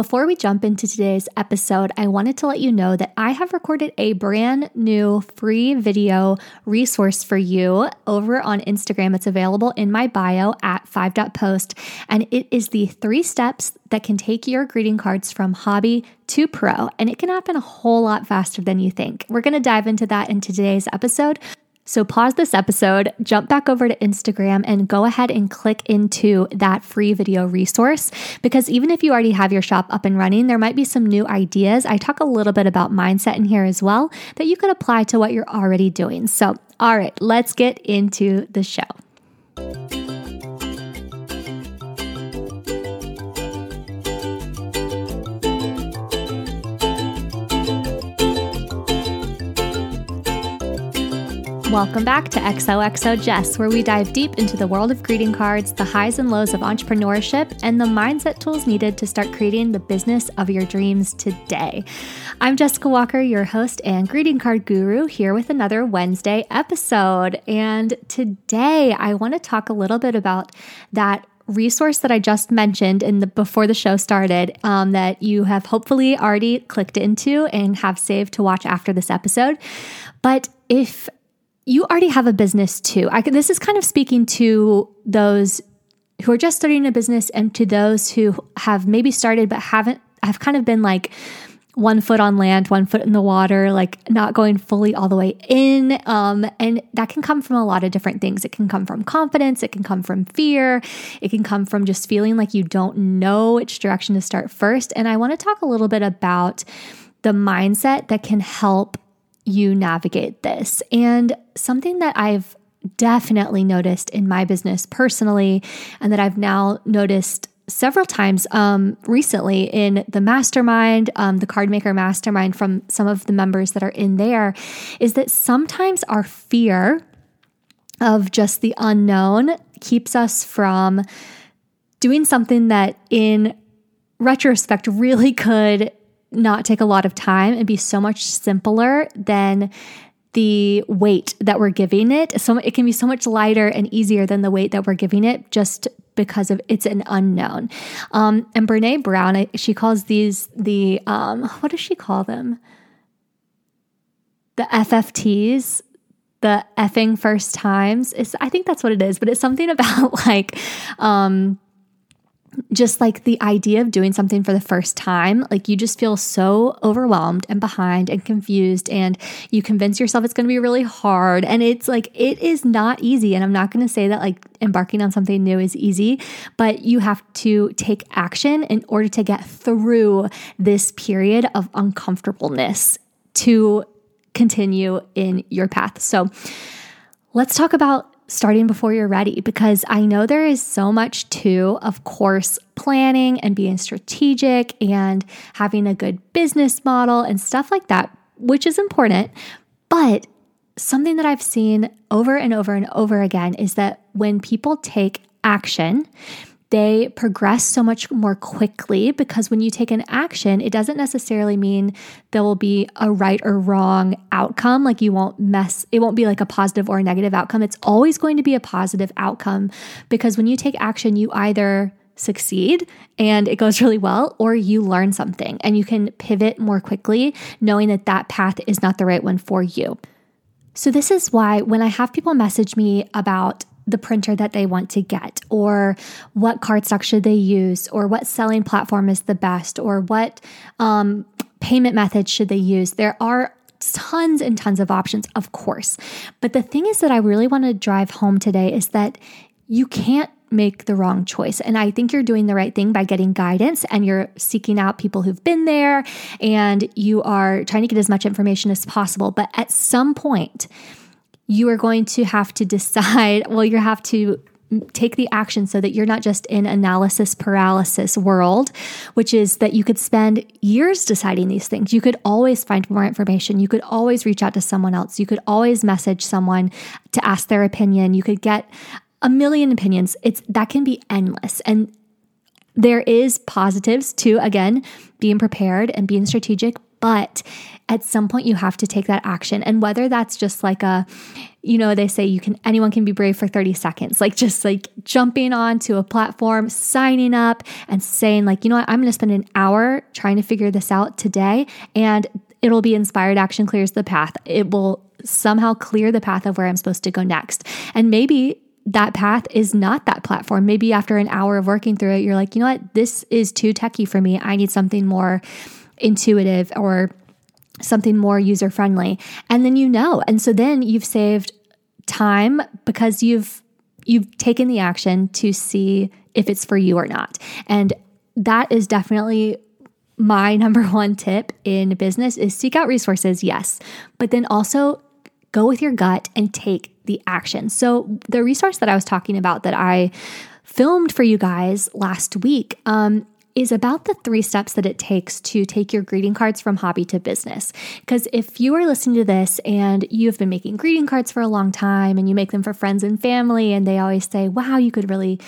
Before we jump into today's episode, I wanted to let you know that I have recorded a brand new free video resource for you over on Instagram. It's available in my bio at 5.post, and it is the three steps that can take your greeting cards from hobby to pro, and it can happen a whole lot faster than you think. We're going to dive into that in today's episode. So, pause this episode, jump back over to Instagram, and go ahead and click into that free video resource. Because even if you already have your shop up and running, there might be some new ideas. I talk a little bit about mindset in here as well that you could apply to what you're already doing. So, all right, let's get into the show. Welcome back to XOXO Jess, where we dive deep into the world of greeting cards, the highs and lows of entrepreneurship, and the mindset tools needed to start creating the business of your dreams today. I'm Jessica Walker, your host and greeting card guru, here with another Wednesday episode. And today I want to talk a little bit about that resource that I just mentioned in the before the show started um, that you have hopefully already clicked into and have saved to watch after this episode. But if you already have a business too. I, this is kind of speaking to those who are just starting a business and to those who have maybe started but haven't have kind of been like one foot on land, one foot in the water, like not going fully all the way in. Um, and that can come from a lot of different things. It can come from confidence, it can come from fear, it can come from just feeling like you don't know which direction to start first. And I want to talk a little bit about the mindset that can help you navigate this. And something that I've definitely noticed in my business personally, and that I've now noticed several times um, recently in the mastermind, um, the card maker mastermind from some of the members that are in there, is that sometimes our fear of just the unknown keeps us from doing something that in retrospect really could not take a lot of time and be so much simpler than the weight that we're giving it. So it can be so much lighter and easier than the weight that we're giving it just because of it's an unknown. Um, and Brene Brown, she calls these the um, what does she call them? The FFTs, the effing first times. Is I think that's what it is, but it's something about like um, just like the idea of doing something for the first time, like you just feel so overwhelmed and behind and confused, and you convince yourself it's going to be really hard. And it's like, it is not easy. And I'm not going to say that like embarking on something new is easy, but you have to take action in order to get through this period of uncomfortableness to continue in your path. So, let's talk about starting before you're ready because I know there is so much to, of course, planning and being strategic and having a good business model and stuff like that, which is important. But something that I've seen over and over and over again is that when people take action, they progress so much more quickly because when you take an action, it doesn't necessarily mean there will be a right or wrong outcome. Like you won't mess, it won't be like a positive or a negative outcome. It's always going to be a positive outcome because when you take action, you either succeed and it goes really well, or you learn something and you can pivot more quickly, knowing that that path is not the right one for you. So, this is why when I have people message me about the printer that they want to get, or what cardstock should they use, or what selling platform is the best, or what um, payment method should they use. There are tons and tons of options, of course. But the thing is that I really want to drive home today is that you can't make the wrong choice. And I think you're doing the right thing by getting guidance and you're seeking out people who've been there and you are trying to get as much information as possible. But at some point, you are going to have to decide, well, you have to take the action so that you're not just in analysis paralysis world which is that you could spend years deciding these things. You could always find more information. You could always reach out to someone else. You could always message someone to ask their opinion. You could get a million opinions. It's that can be endless. And there is positives to again being prepared and being strategic But at some point, you have to take that action. And whether that's just like a, you know, they say you can, anyone can be brave for 30 seconds, like just like jumping onto a platform, signing up and saying, like, you know what, I'm going to spend an hour trying to figure this out today. And it'll be inspired action clears the path. It will somehow clear the path of where I'm supposed to go next. And maybe that path is not that platform. Maybe after an hour of working through it, you're like, you know what, this is too techy for me. I need something more intuitive or something more user friendly. And then you know. And so then you've saved time because you've you've taken the action to see if it's for you or not. And that is definitely my number one tip in business is seek out resources, yes, but then also go with your gut and take the action. So, the resource that I was talking about that I filmed for you guys last week um, is about the three steps that it takes to take your greeting cards from hobby to business. Because if you are listening to this and you've been making greeting cards for a long time and you make them for friends and family, and they always say, wow, you could really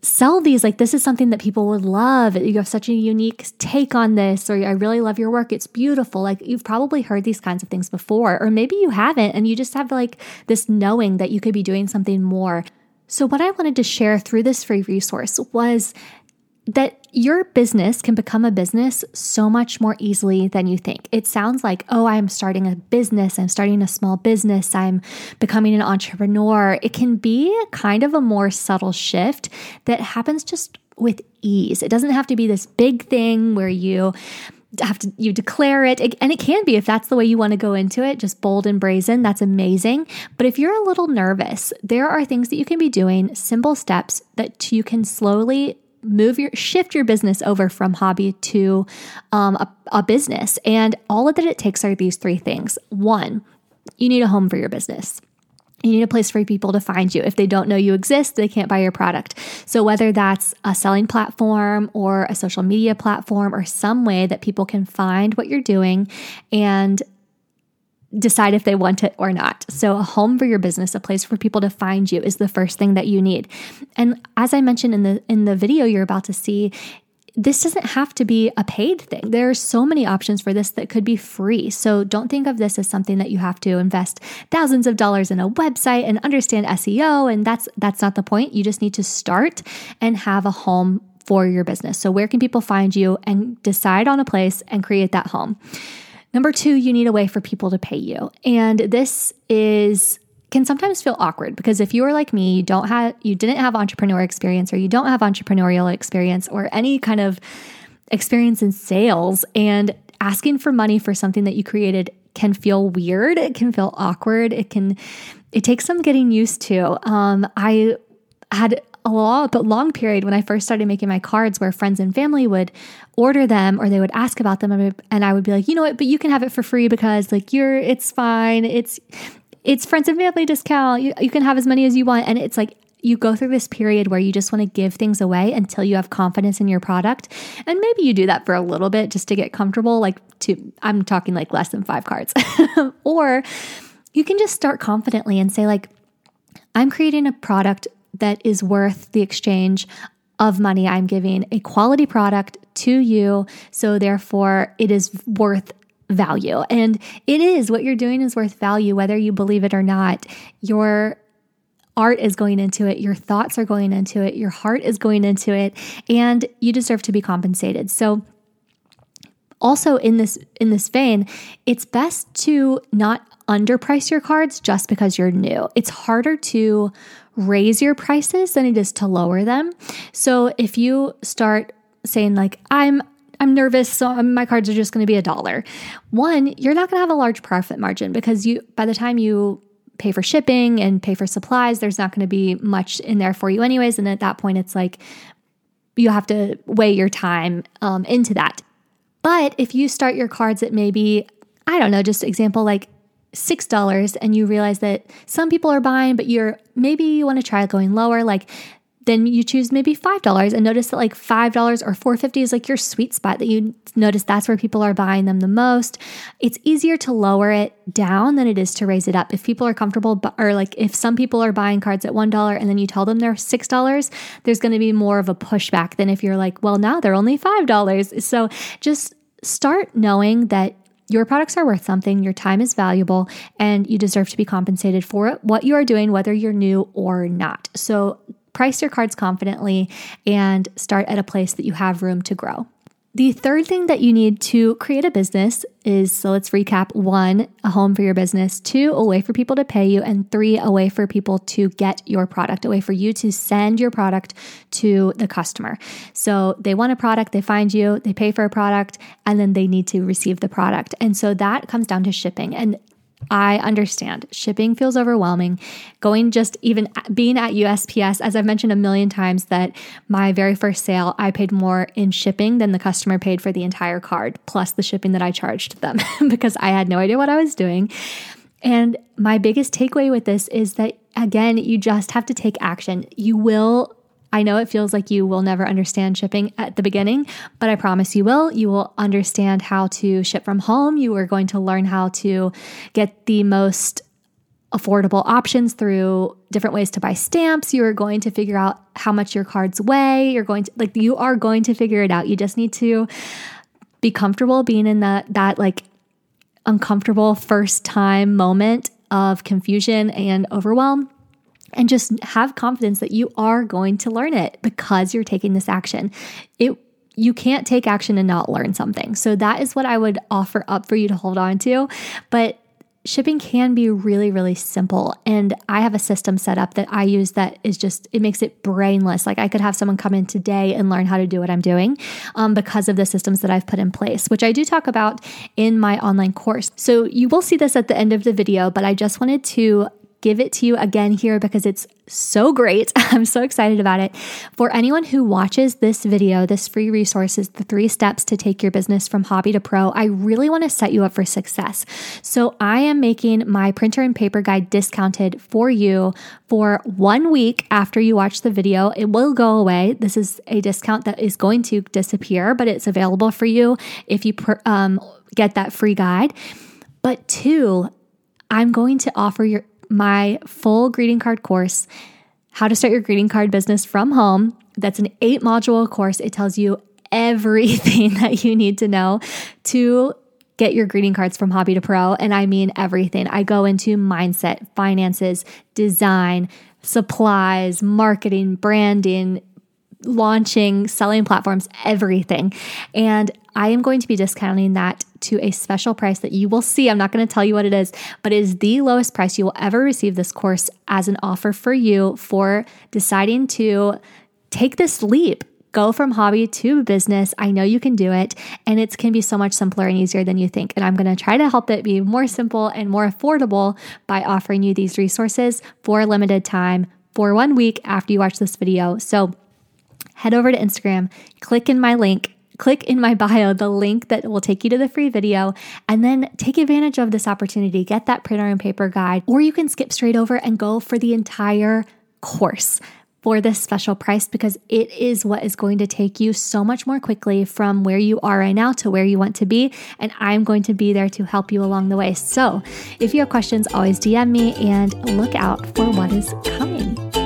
sell these like this is something that people would love. You have such a unique take on this or i really love your work. It's beautiful. Like you've probably heard these kinds of things before or maybe you haven't and you just have like this knowing that you could be doing something more. So what i wanted to share through this free resource was that your business can become a business so much more easily than you think. It sounds like, oh, I'm starting a business, I'm starting a small business, I'm becoming an entrepreneur. It can be kind of a more subtle shift that happens just with ease. It doesn't have to be this big thing where you have to you declare it and it can be if that's the way you want to go into it just bold and brazen that's amazing but if you're a little nervous there are things that you can be doing simple steps that you can slowly move your shift your business over from hobby to um, a, a business and all that it takes are these three things one you need a home for your business you need a place for people to find you. If they don't know you exist, they can't buy your product. So, whether that's a selling platform or a social media platform or some way that people can find what you're doing and decide if they want it or not. So, a home for your business, a place for people to find you is the first thing that you need. And as I mentioned in the in the video you're about to see, this doesn't have to be a paid thing. There are so many options for this that could be free. So don't think of this as something that you have to invest thousands of dollars in a website and understand SEO and that's that's not the point. You just need to start and have a home for your business. So where can people find you and decide on a place and create that home. Number two, you need a way for people to pay you. And this is can sometimes feel awkward because if you are like me, you don't have you didn't have entrepreneur experience or you don't have entrepreneurial experience or any kind of experience in sales and asking for money for something that you created can feel weird, it can feel awkward, it can it takes some getting used to. Um, I had a long, but long period when I first started making my cards where friends and family would order them or they would ask about them and I would be like, you know what, but you can have it for free because like you're, it's fine. It's, it's friends and family discount. You, you can have as many as you want. And it's like, you go through this period where you just want to give things away until you have confidence in your product. And maybe you do that for a little bit just to get comfortable, like to, I'm talking like less than five cards. or you can just start confidently and say, like, I'm creating a product that is worth the exchange of money I'm giving a quality product to you. So, therefore, it is worth value. And it is what you're doing is worth value, whether you believe it or not. Your art is going into it, your thoughts are going into it, your heart is going into it, and you deserve to be compensated. So, also in this in this vein, it's best to not underprice your cards just because you're new. It's harder to raise your prices than it is to lower them. So if you start saying like I'm I'm nervous, so my cards are just going to be a dollar. One, you're not going to have a large profit margin because you by the time you pay for shipping and pay for supplies, there's not going to be much in there for you anyways. And at that point, it's like you have to weigh your time um, into that. But if you start your cards at maybe I don't know, just example like $6 and you realize that some people are buying, but you're maybe you want to try going lower, like then you choose maybe $5 and notice that like $5 or 450 is like your sweet spot that you notice that's where people are buying them the most. It's easier to lower it down than it is to raise it up. If people are comfortable or like if some people are buying cards at $1 and then you tell them they're $6, there's going to be more of a pushback than if you're like, well, now they're only $5. So just start knowing that your products are worth something, your time is valuable, and you deserve to be compensated for what you are doing, whether you're new or not. So, price your cards confidently and start at a place that you have room to grow. The third thing that you need to create a business is so let's recap one, a home for your business, two, a way for people to pay you, and three, a way for people to get your product, a way for you to send your product to the customer. So they want a product, they find you, they pay for a product, and then they need to receive the product. And so that comes down to shipping. And I understand shipping feels overwhelming. Going just even being at USPS, as I've mentioned a million times, that my very first sale, I paid more in shipping than the customer paid for the entire card, plus the shipping that I charged them because I had no idea what I was doing. And my biggest takeaway with this is that, again, you just have to take action. You will I know it feels like you will never understand shipping at the beginning, but I promise you will. You will understand how to ship from home. You are going to learn how to get the most affordable options through different ways to buy stamps. You are going to figure out how much your cards weigh. You're going to like you are going to figure it out. You just need to be comfortable being in that that like uncomfortable first time moment of confusion and overwhelm and just have confidence that you are going to learn it because you're taking this action. It you can't take action and not learn something. So that is what I would offer up for you to hold on to. But shipping can be really really simple and i have a system set up that i use that is just it makes it brainless like i could have someone come in today and learn how to do what i'm doing um, because of the systems that i've put in place which i do talk about in my online course so you will see this at the end of the video but i just wanted to give it to you again here because it's so great. I'm so excited about it. For anyone who watches this video, this free resource is the three steps to take your business from hobby to pro. I really want to set you up for success. So I am making my printer and paper guide discounted for you for one week after you watch the video. It will go away. This is a discount that is going to disappear, but it's available for you if you um, get that free guide. But two, I'm going to offer your my full greeting card course, How to Start Your Greeting Card Business from Home. That's an eight module course. It tells you everything that you need to know to get your greeting cards from hobby to pro. And I mean everything. I go into mindset, finances, design, supplies, marketing, branding, launching, selling platforms, everything. And I am going to be discounting that to a special price that you will see. I'm not going to tell you what it is, but it is the lowest price you will ever receive this course as an offer for you for deciding to take this leap. Go from hobby to business. I know you can do it, and it can be so much simpler and easier than you think. And I'm going to try to help it be more simple and more affordable by offering you these resources for a limited time for one week after you watch this video. So, head over to Instagram, click in my link, click in my bio the link that will take you to the free video, and then take advantage of this opportunity. Get that printer and paper guide, or you can skip straight over and go for the entire course for this special price because it is what is going to take you so much more quickly from where you are right now to where you want to be. And I'm going to be there to help you along the way. So if you have questions, always DM me and look out for what is coming.